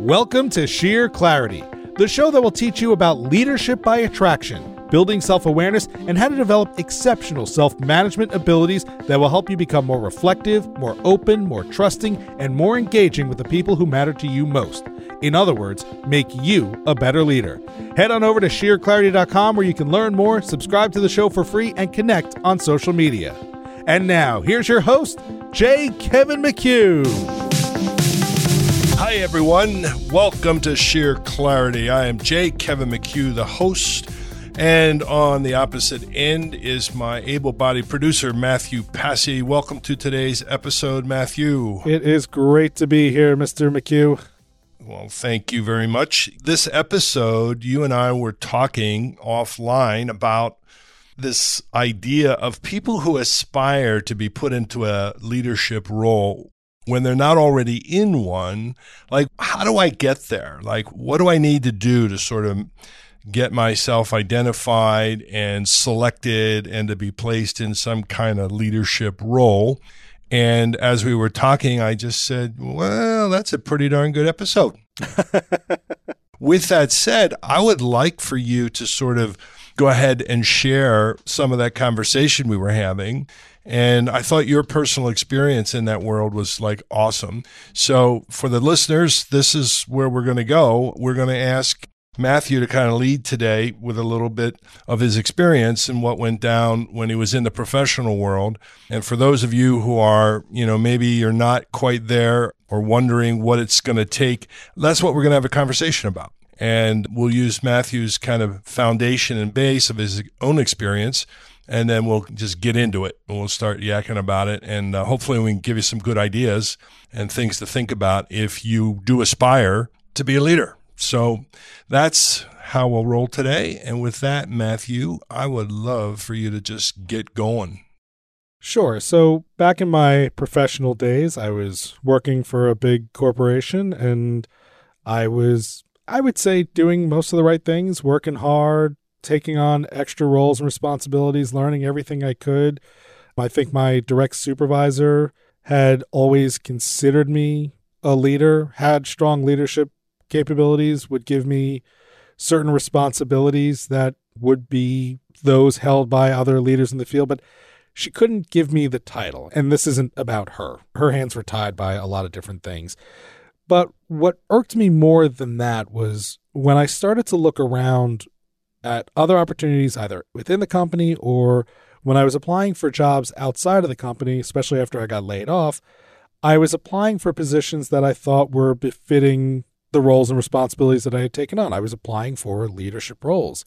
Welcome to Sheer Clarity, the show that will teach you about leadership by attraction, building self awareness, and how to develop exceptional self management abilities that will help you become more reflective, more open, more trusting, and more engaging with the people who matter to you most. In other words, make you a better leader. Head on over to sheerclarity.com where you can learn more, subscribe to the show for free, and connect on social media. And now, here's your host, J. Kevin McHugh. Hi, everyone. Welcome to Sheer Clarity. I am J. Kevin McHugh, the host. And on the opposite end is my able bodied producer, Matthew Passy. Welcome to today's episode, Matthew. It is great to be here, Mr. McHugh. Well, thank you very much. This episode, you and I were talking offline about this idea of people who aspire to be put into a leadership role when they're not already in one. Like, how do I get there? Like, what do I need to do to sort of get myself identified and selected and to be placed in some kind of leadership role? And as we were talking, I just said, well, that's a pretty darn good episode. With that said, I would like for you to sort of go ahead and share some of that conversation we were having. And I thought your personal experience in that world was like awesome. So, for the listeners, this is where we're going to go. We're going to ask Matthew to kind of lead today with a little bit of his experience and what went down when he was in the professional world. And for those of you who are, you know, maybe you're not quite there or wondering what it's going to take, that's what we're going to have a conversation about. And we'll use Matthew's kind of foundation and base of his own experience. And then we'll just get into it and we'll start yakking about it. And uh, hopefully, we can give you some good ideas and things to think about if you do aspire to be a leader. So that's how we'll roll today. And with that, Matthew, I would love for you to just get going. Sure. So, back in my professional days, I was working for a big corporation and I was I would say doing most of the right things, working hard, taking on extra roles and responsibilities, learning everything I could. I think my direct supervisor had always considered me a leader, had strong leadership capabilities, would give me certain responsibilities that would be those held by other leaders in the field, but she couldn't give me the title. And this isn't about her. Her hands were tied by a lot of different things. But what irked me more than that was when I started to look around at other opportunities, either within the company or when I was applying for jobs outside of the company, especially after I got laid off, I was applying for positions that I thought were befitting the roles and responsibilities that I had taken on. I was applying for leadership roles.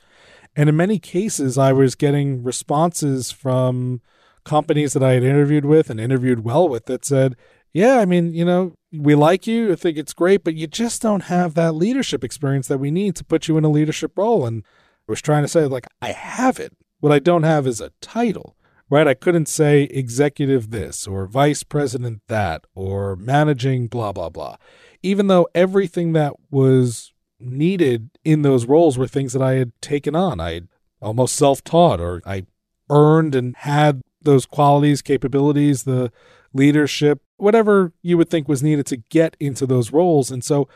And in many cases, I was getting responses from companies that I had interviewed with and interviewed well with that said, yeah, I mean, you know, we like you, I think it's great, but you just don't have that leadership experience that we need to put you in a leadership role. And was trying to say, like, I have it. What I don't have is a title, right? I couldn't say executive this or vice president that or managing blah, blah, blah. Even though everything that was needed in those roles were things that I had taken on. I almost self taught or I earned and had those qualities, capabilities, the leadership, whatever you would think was needed to get into those roles. And so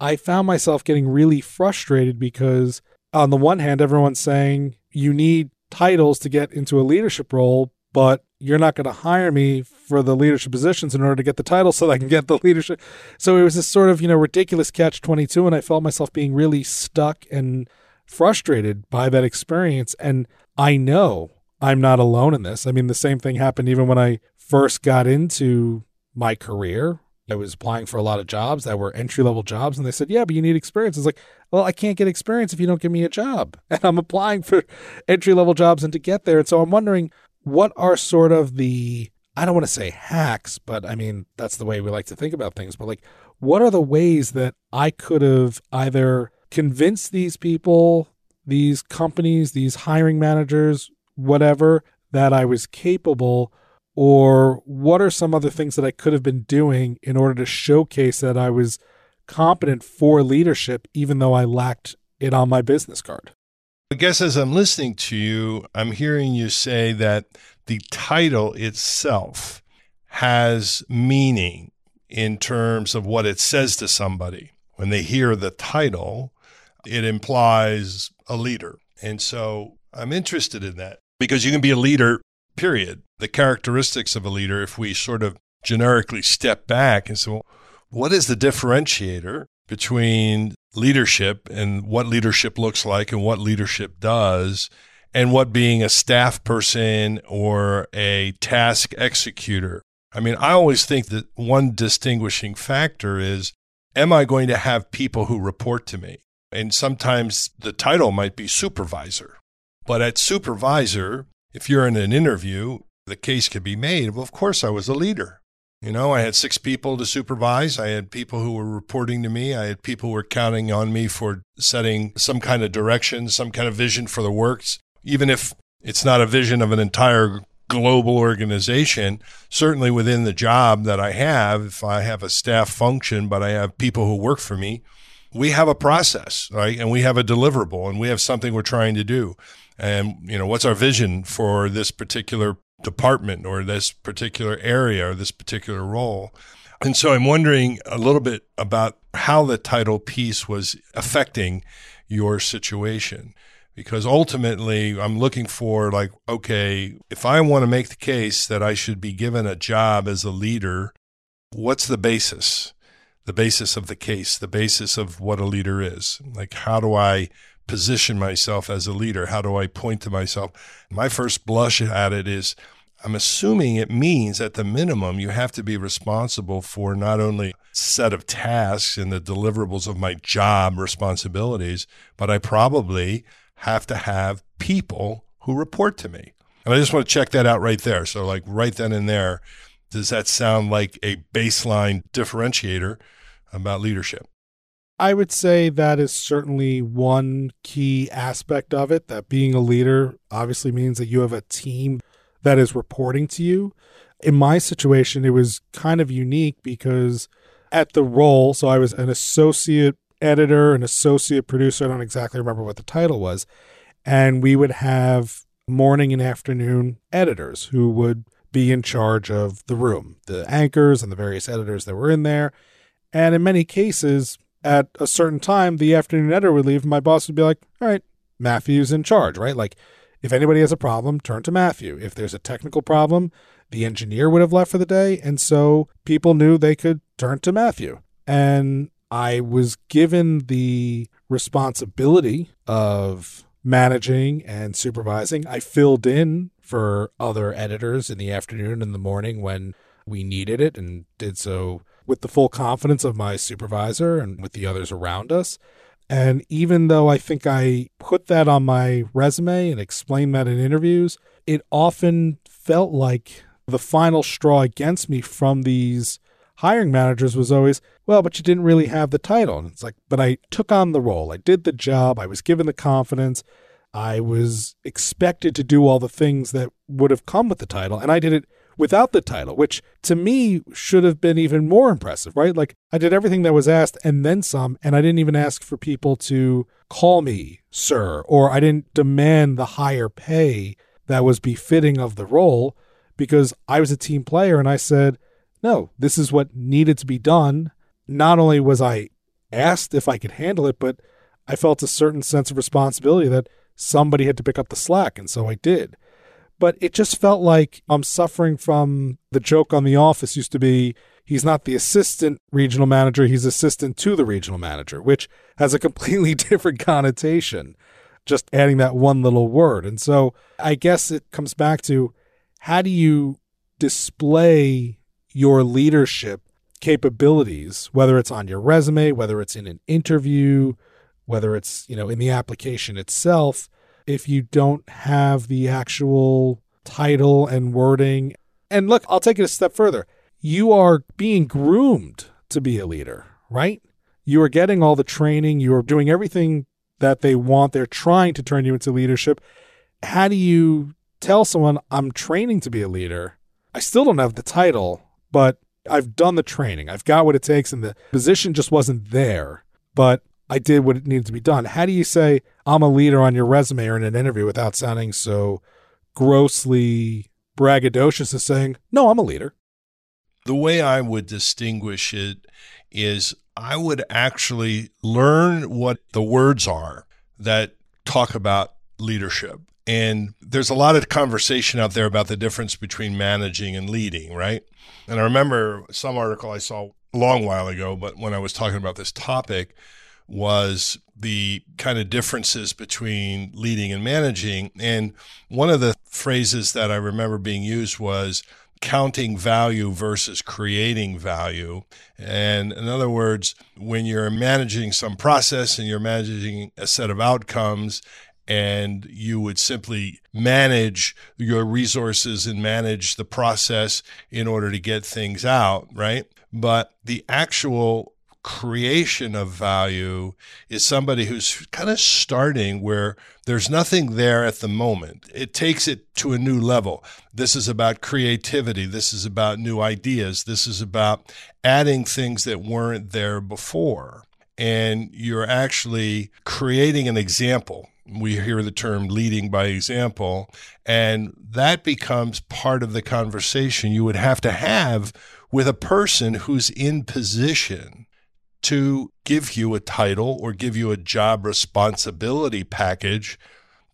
I found myself getting really frustrated because, on the one hand, everyone's saying you need titles to get into a leadership role, but you're not going to hire me for the leadership positions in order to get the title so that I can get the leadership. So it was this sort of, you know, ridiculous catch 22. And I felt myself being really stuck and frustrated by that experience. And I know I'm not alone in this. I mean, the same thing happened even when I first got into my career. I was applying for a lot of jobs that were entry level jobs, and they said, Yeah, but you need experience. It's like, Well, I can't get experience if you don't give me a job. And I'm applying for entry level jobs and to get there. And so I'm wondering what are sort of the, I don't want to say hacks, but I mean, that's the way we like to think about things. But like, what are the ways that I could have either convinced these people, these companies, these hiring managers, whatever, that I was capable or what are some other things that I could have been doing in order to showcase that I was competent for leadership, even though I lacked it on my business card? I guess as I'm listening to you, I'm hearing you say that the title itself has meaning in terms of what it says to somebody when they hear the title, it implies a leader. And so I'm interested in that because you can be a leader, period. The characteristics of a leader, if we sort of generically step back and say, well, what is the differentiator between leadership and what leadership looks like and what leadership does and what being a staff person or a task executor. I mean, I always think that one distinguishing factor is am I going to have people who report to me? And sometimes the title might be supervisor. But at supervisor, if you're in an interview, the case could be made. Well, of course, I was a leader. You know, I had six people to supervise. I had people who were reporting to me. I had people who were counting on me for setting some kind of direction, some kind of vision for the works. Even if it's not a vision of an entire global organization, certainly within the job that I have, if I have a staff function, but I have people who work for me, we have a process, right? And we have a deliverable and we have something we're trying to do. And, you know, what's our vision for this particular department or this particular area or this particular role. And so I'm wondering a little bit about how the title piece was affecting your situation. Because ultimately, I'm looking for, like, okay, if I want to make the case that I should be given a job as a leader, what's the basis? The basis of the case, the basis of what a leader is. Like, how do I position myself as a leader? How do I point to myself? My first blush at it is I'm assuming it means at the minimum you have to be responsible for not only set of tasks and the deliverables of my job responsibilities, but I probably have to have people who report to me. And I just want to check that out right there. So like right then and there, does that sound like a baseline differentiator about leadership? I would say that is certainly one key aspect of it. That being a leader obviously means that you have a team that is reporting to you. In my situation, it was kind of unique because at the role, so I was an associate editor, an associate producer. I don't exactly remember what the title was. And we would have morning and afternoon editors who would be in charge of the room, the anchors and the various editors that were in there. And in many cases, at a certain time, the afternoon editor would leave, and my boss would be like, All right, Matthew's in charge, right? Like, if anybody has a problem, turn to Matthew. If there's a technical problem, the engineer would have left for the day. And so people knew they could turn to Matthew. And I was given the responsibility of managing and supervising. I filled in for other editors in the afternoon and the morning when we needed it and did so with the full confidence of my supervisor and with the others around us. And even though I think I put that on my resume and explained that in interviews, it often felt like the final straw against me from these hiring managers was always, well, but you didn't really have the title. And it's like, but I took on the role. I did the job. I was given the confidence. I was expected to do all the things that would have come with the title. And I did it without the title, which to me should have been even more impressive, right? Like I did everything that was asked and then some, and I didn't even ask for people to call me sir, or I didn't demand the higher pay that was befitting of the role because I was a team player and I said, no, this is what needed to be done. Not only was I asked if I could handle it, but I felt a certain sense of responsibility that somebody had to pick up the slack. And so I did but it just felt like I'm suffering from the joke on The Office used to be he's not the assistant regional manager, he's assistant to the regional manager, which has a completely different connotation, just adding that one little word. And so I guess it comes back to how do you display your leadership capabilities, whether it's on your resume, whether it's in an interview, whether it's, you know, in the application itself if you don't have the actual title and wording. And look, I'll take it a step further. You are being groomed to be a leader, right? You are getting all the training, you are doing everything that they want. They're trying to turn you into leadership. How do you tell someone, I'm training to be a leader? I still don't have the title, but I've done the training. I've got what it takes, and the position just wasn't there. But I did what it needed to be done. How do you say I'm a leader on your resume or in an interview without sounding so grossly braggadocious as saying, no, I'm a leader? The way I would distinguish it is I would actually learn what the words are that talk about leadership. And there's a lot of conversation out there about the difference between managing and leading, right? And I remember some article I saw a long while ago, but when I was talking about this topic, was the kind of differences between leading and managing. And one of the phrases that I remember being used was counting value versus creating value. And in other words, when you're managing some process and you're managing a set of outcomes, and you would simply manage your resources and manage the process in order to get things out, right? But the actual creation of value is somebody who's kind of starting where there's nothing there at the moment. It takes it to a new level. This is about creativity. This is about new ideas. This is about adding things that weren't there before. And you're actually creating an example. We hear the term leading by example, and that becomes part of the conversation you would have to have with a person who's in position to give you a title or give you a job responsibility package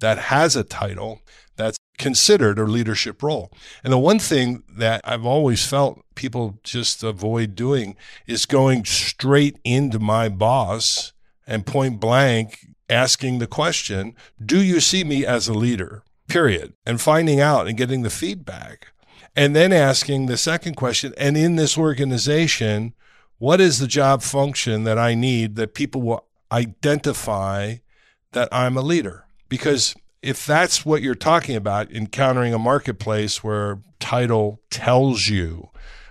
that has a title that's considered a leadership role. And the one thing that I've always felt people just avoid doing is going straight into my boss and point blank asking the question, Do you see me as a leader? Period. And finding out and getting the feedback. And then asking the second question, and in this organization, what is the job function that I need that people will identify that I'm a leader? Because if that's what you're talking about, encountering a marketplace where title tells you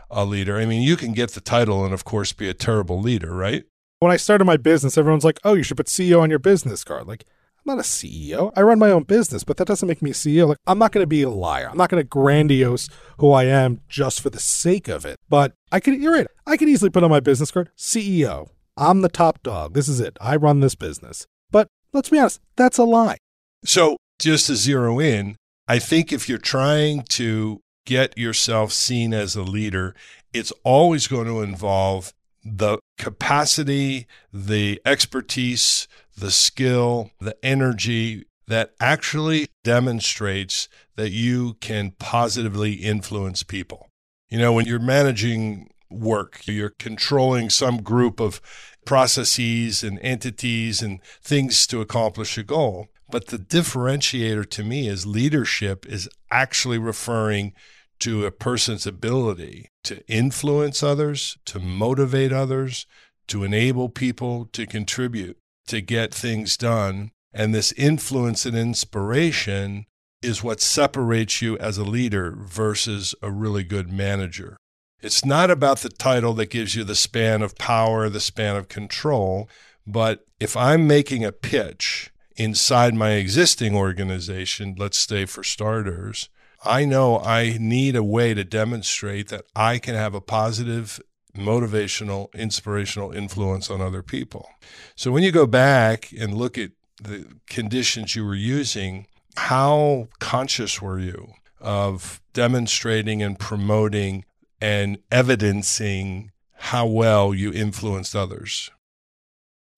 a leader, I mean, you can get the title and, of course, be a terrible leader, right? When I started my business, everyone's like, oh, you should put CEO on your business card. Like, I'm not a CEO. I run my own business, but that doesn't make me a CEO. Like, I'm not going to be a liar. I'm not going to grandiose who I am just for the sake of it. But I could, you're right. I could easily put on my business card CEO. I'm the top dog. This is it. I run this business. But let's be honest, that's a lie. So, just to zero in, I think if you're trying to get yourself seen as a leader, it's always going to involve the capacity, the expertise, the skill, the energy that actually demonstrates that you can positively influence people. You know, when you're managing work, you're controlling some group of processes and entities and things to accomplish a goal. But the differentiator to me is leadership is actually referring to a person's ability to influence others, to motivate others, to enable people to contribute to get things done. And this influence and inspiration is what separates you as a leader versus a really good manager. It's not about the title that gives you the span of power, the span of control, but if I'm making a pitch inside my existing organization, let's say for starters, I know I need a way to demonstrate that I can have a positive motivational, inspirational influence on other people. So when you go back and look at the conditions you were using, how conscious were you of demonstrating and promoting and evidencing how well you influenced others?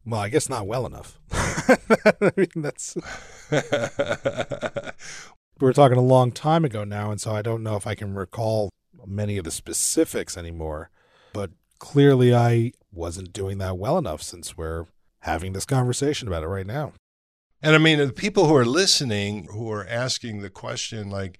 Well, I guess not well enough. I mean, that's. we were talking a long time ago now, and so I don't know if I can recall many of the specifics anymore. But clearly, I wasn't doing that well enough since we're having this conversation about it right now. And I mean, the people who are listening, who are asking the question, like,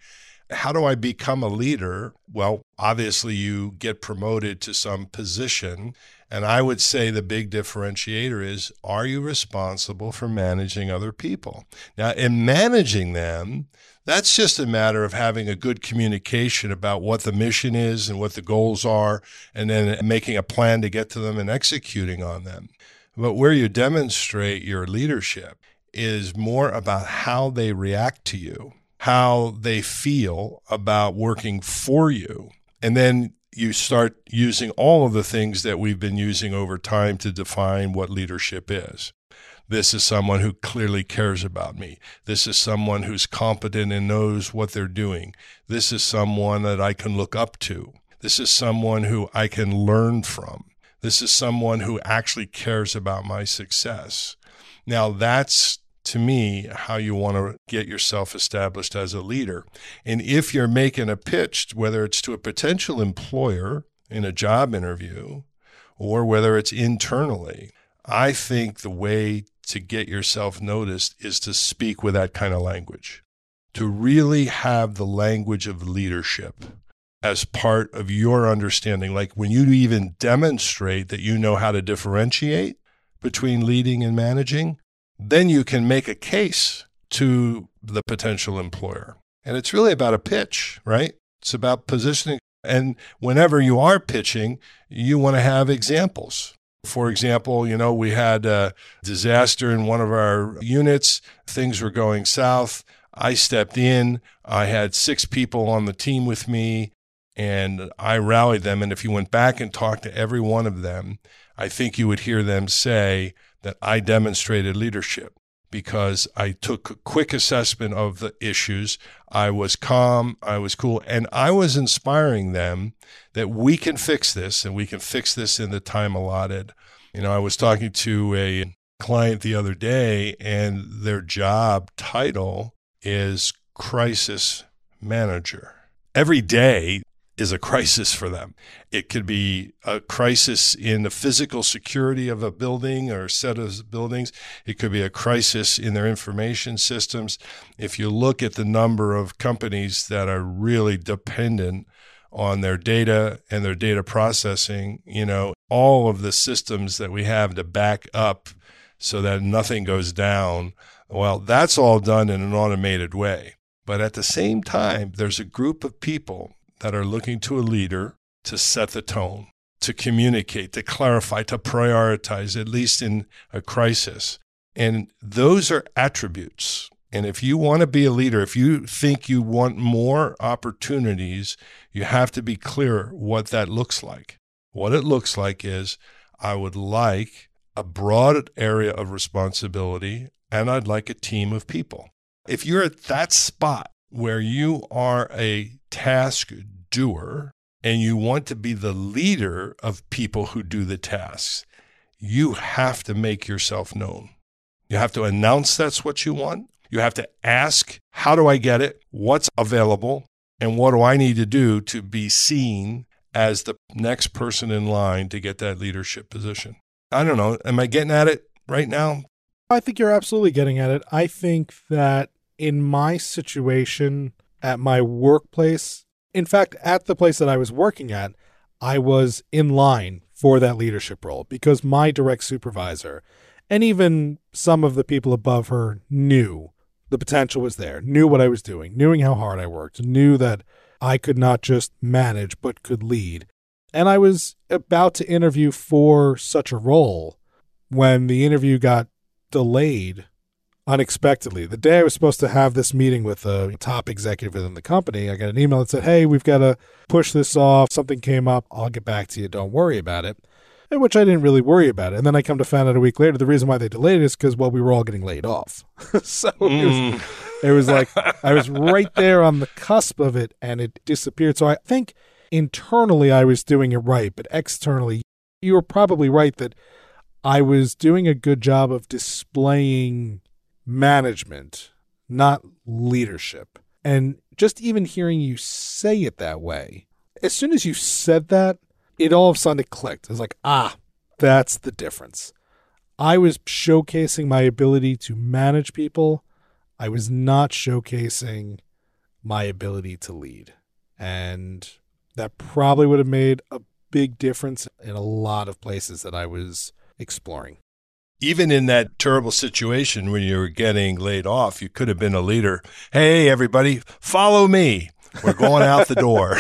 how do I become a leader? Well, obviously, you get promoted to some position. And I would say the big differentiator is are you responsible for managing other people? Now, in managing them, that's just a matter of having a good communication about what the mission is and what the goals are, and then making a plan to get to them and executing on them. But where you demonstrate your leadership is more about how they react to you, how they feel about working for you. And then you start using all of the things that we've been using over time to define what leadership is. This is someone who clearly cares about me. This is someone who's competent and knows what they're doing. This is someone that I can look up to. This is someone who I can learn from. This is someone who actually cares about my success. Now, that's to me how you want to get yourself established as a leader. And if you're making a pitch, whether it's to a potential employer in a job interview or whether it's internally, I think the way to get yourself noticed is to speak with that kind of language, to really have the language of leadership as part of your understanding. Like when you even demonstrate that you know how to differentiate between leading and managing, then you can make a case to the potential employer. And it's really about a pitch, right? It's about positioning. And whenever you are pitching, you want to have examples. For example, you know, we had a disaster in one of our units, things were going south. I stepped in. I had six people on the team with me and I rallied them. And if you went back and talked to every one of them, I think you would hear them say that I demonstrated leadership because I took a quick assessment of the issues. I was calm, I was cool, and I was inspiring them that we can fix this and we can fix this in the time allotted. You know, I was talking to a client the other day, and their job title is crisis manager. Every day, is a crisis for them. It could be a crisis in the physical security of a building or a set of buildings. It could be a crisis in their information systems. If you look at the number of companies that are really dependent on their data and their data processing, you know, all of the systems that we have to back up so that nothing goes down, well, that's all done in an automated way. But at the same time, there's a group of people that are looking to a leader to set the tone, to communicate, to clarify, to prioritize, at least in a crisis. And those are attributes. And if you want to be a leader, if you think you want more opportunities, you have to be clear what that looks like. What it looks like is I would like a broad area of responsibility and I'd like a team of people. If you're at that spot where you are a task doer and you want to be the leader of people who do the tasks, you have to make yourself known. You have to announce that's what you want. You have to ask, how do I get it? What's available? And what do I need to do to be seen as the next person in line to get that leadership position? I don't know. Am I getting at it right now? I think you're absolutely getting at it. I think that in my situation at my workplace, in fact, at the place that I was working at, I was in line for that leadership role because my direct supervisor and even some of the people above her knew the potential was there, knew what I was doing, knew how hard I worked, knew that I could not just manage but could lead. And I was about to interview for such a role when the interview got delayed unexpectedly. The day I was supposed to have this meeting with a top executive within the company, I got an email that said, Hey, we've got to push this off. Something came up. I'll get back to you. Don't worry about it. And which I didn't really worry about it. And then I come to find out a week later the reason why they delayed it is because, well, we were all getting laid off. so mm. it, was, mm. it was like I was right there on the cusp of it and it disappeared. So I think internally I was doing it right, but externally, you were probably right that I was doing a good job of displaying management, not leadership. And just even hearing you say it that way, as soon as you said that, it all of a sudden it clicked. It's like, ah, that's the difference. I was showcasing my ability to manage people. I was not showcasing my ability to lead. And that probably would have made a big difference in a lot of places that I was exploring even in that terrible situation when you were getting laid off, you could have been a leader. Hey, everybody, follow me. We're going out the door.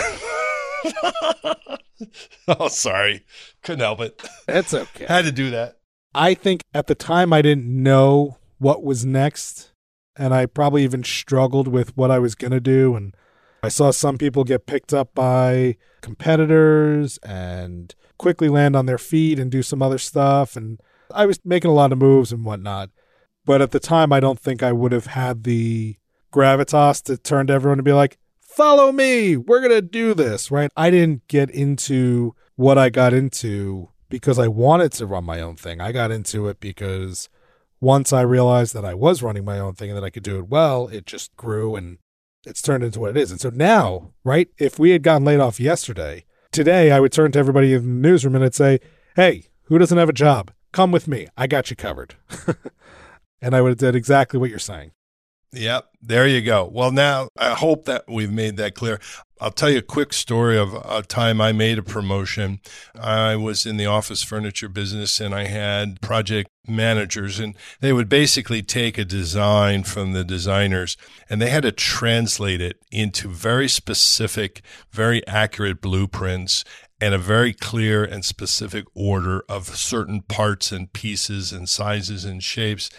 oh, sorry. Couldn't help it. That's okay. Had to do that. I think at the time I didn't know what was next. And I probably even struggled with what I was going to do. And I saw some people get picked up by competitors and quickly land on their feet and do some other stuff. And I was making a lot of moves and whatnot. But at the time, I don't think I would have had the gravitas to turn to everyone and be like, follow me. We're going to do this, right? I didn't get into what I got into because I wanted to run my own thing. I got into it because once I realized that I was running my own thing and that I could do it well, it just grew and it's turned into what it is. And so now, right, if we had gotten laid off yesterday, today I would turn to everybody in the newsroom and I'd say, hey, who doesn't have a job? Come with me. I got you covered. and I would have did exactly what you're saying. Yep, there you go. Well, now I hope that we've made that clear. I'll tell you a quick story of a time I made a promotion. I was in the office furniture business and I had project managers, and they would basically take a design from the designers and they had to translate it into very specific, very accurate blueprints and a very clear and specific order of certain parts and pieces and sizes and shapes.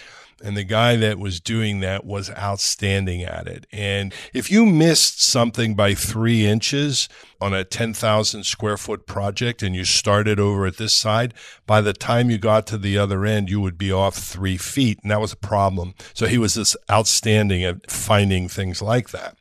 And the guy that was doing that was outstanding at it. And if you missed something by three inches on a 10,000 square foot project and you started over at this side, by the time you got to the other end, you would be off three feet. And that was a problem. So he was just outstanding at finding things like that.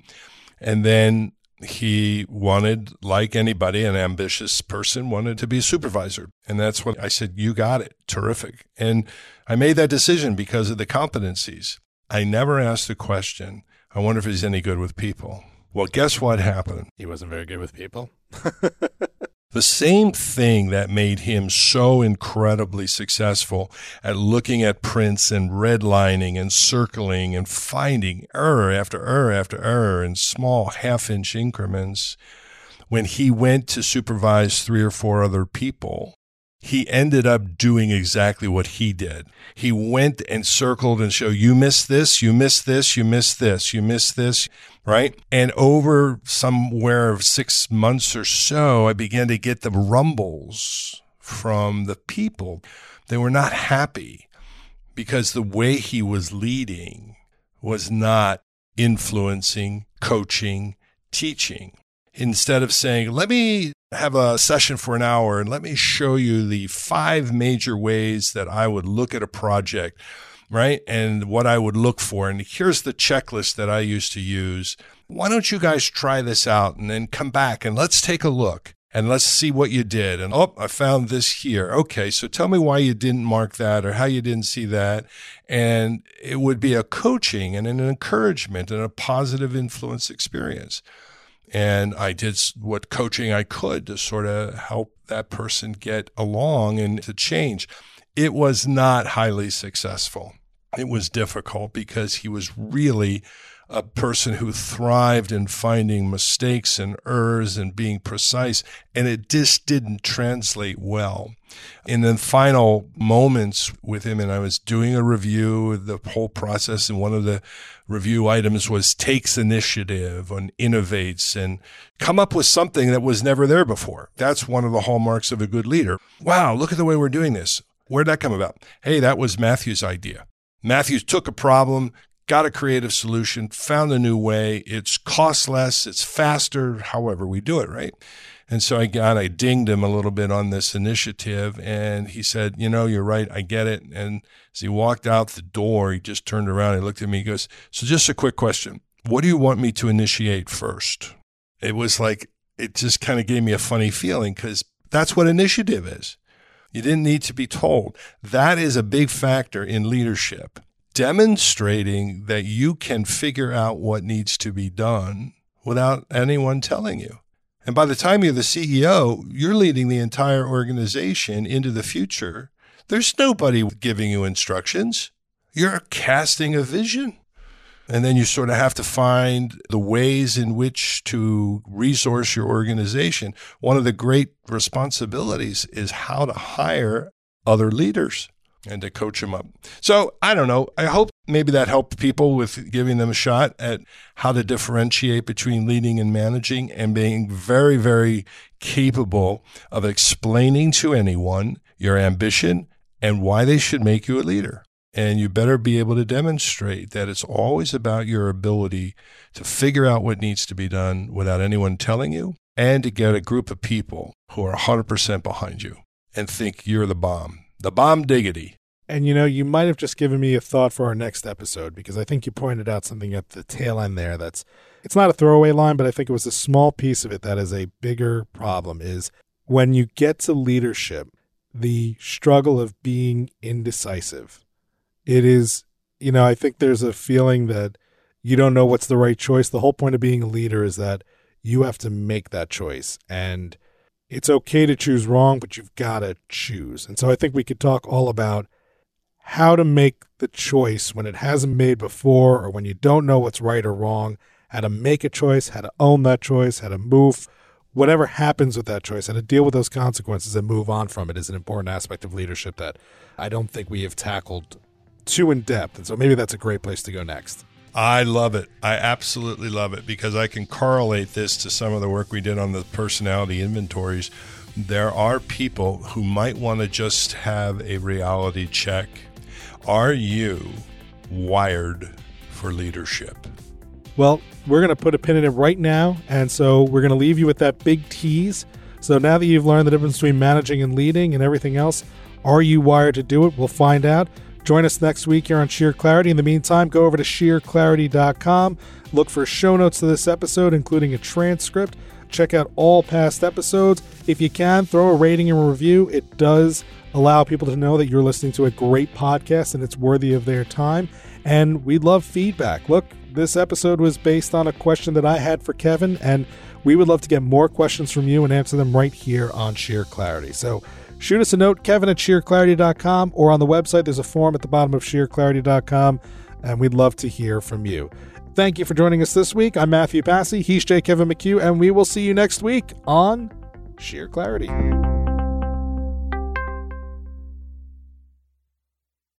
And then he wanted, like anybody, an ambitious person, wanted to be a supervisor. And that's what I said, you got it. Terrific. And I made that decision because of the competencies. I never asked the question, I wonder if he's any good with people. Well, guess what happened? He wasn't very good with people. The same thing that made him so incredibly successful at looking at prints and redlining and circling and finding error after error after error in small half inch increments. When he went to supervise three or four other people, he ended up doing exactly what he did. He went and circled and showed, you missed this, you missed this, you missed this, you missed this right? And over somewhere of six months or so, I began to get the rumbles from the people. They were not happy because the way he was leading was not influencing, coaching, teaching. Instead of saying, let me have a session for an hour and let me show you the five major ways that I would look at a project right? And what I would look for. And here's the checklist that I used to use. Why don't you guys try this out and then come back and let's take a look and let's see what you did. And oh, I found this here. Okay, so tell me why you didn't mark that or how you didn't see that. And it would be a coaching and an encouragement and a positive influence experience. And I did what coaching I could to sort of help that person get along and to change. It was not highly successful it was difficult because he was really a person who thrived in finding mistakes and errors and being precise, and it just didn't translate well. In the final moments with him, and I was doing a review of the whole process, and one of the review items was takes initiative and innovates and come up with something that was never there before. That's one of the hallmarks of a good leader. Wow, look at the way we're doing this. Where'd that come about? Hey, that was Matthew's idea. Matthews took a problem, got a creative solution, found a new way. It's cost less, it's faster, however we do it, right? And so I got, I dinged him a little bit on this initiative. And he said, You know, you're right. I get it. And as he walked out the door, he just turned around. He looked at me. He goes, So just a quick question. What do you want me to initiate first? It was like, it just kind of gave me a funny feeling because that's what initiative is. You didn't need to be told. That is a big factor in leadership. Demonstrating that you can figure out what needs to be done without anyone telling you. And by the time you're the CEO, you're leading the entire organization into the future. There's nobody giving you instructions. You're casting a vision. And then you sort of have to find the ways in which to resource your organization. One of the great responsibilities is how to hire other leaders and to coach them up. So I don't know. I hope maybe that helped people with giving them a shot at how to differentiate between leading and managing and being very, very capable of explaining to anyone your ambition and why they should make you a leader. And you better be able to demonstrate that it's always about your ability to figure out what needs to be done without anyone telling you and to get a group of people who are 100% behind you and think you're the bomb, the bomb diggity. And you know, you might have just given me a thought for our next episode because I think you pointed out something at the tail end there that's it's not a throwaway line, but I think it was a small piece of it that is a bigger problem is when you get to leadership, the struggle of being indecisive. It is, you know, I think there's a feeling that you don't know what's the right choice. The whole point of being a leader is that you have to make that choice. And it's okay to choose wrong, but you've got to choose. And so I think we could talk all about how to make the choice when it hasn't made before or when you don't know what's right or wrong, how to make a choice, how to own that choice, how to move whatever happens with that choice how to deal with those consequences and move on from it is an important aspect of leadership that I don't think we have tackled too in depth. And so maybe that's a great place to go next. I love it. I absolutely love it because I can correlate this to some of the work we did on the personality inventories. There are people who might want to just have a reality check. Are you wired for leadership? Well, we're going to put a pin in it right now. And so we're going to leave you with that big tease. So now that you've learned the difference between managing and leading and everything else, are you wired to do it? We'll find out. Join us next week here on Sheer Clarity. In the meantime, go over to sheerclarity.com. Look for show notes to this episode, including a transcript. Check out all past episodes. If you can, throw a rating and review. It does allow people to know that you're listening to a great podcast and it's worthy of their time. And we love feedback. Look, this episode was based on a question that I had for Kevin, and we would love to get more questions from you and answer them right here on Sheer Clarity. So, shoot us a note, Kevin at sheerclarity.com, or on the website. There's a form at the bottom of sheerclarity.com, and we'd love to hear from you. Thank you for joining us this week. I'm Matthew Passy. He's J. Kevin McHugh, and we will see you next week on Sheer Clarity.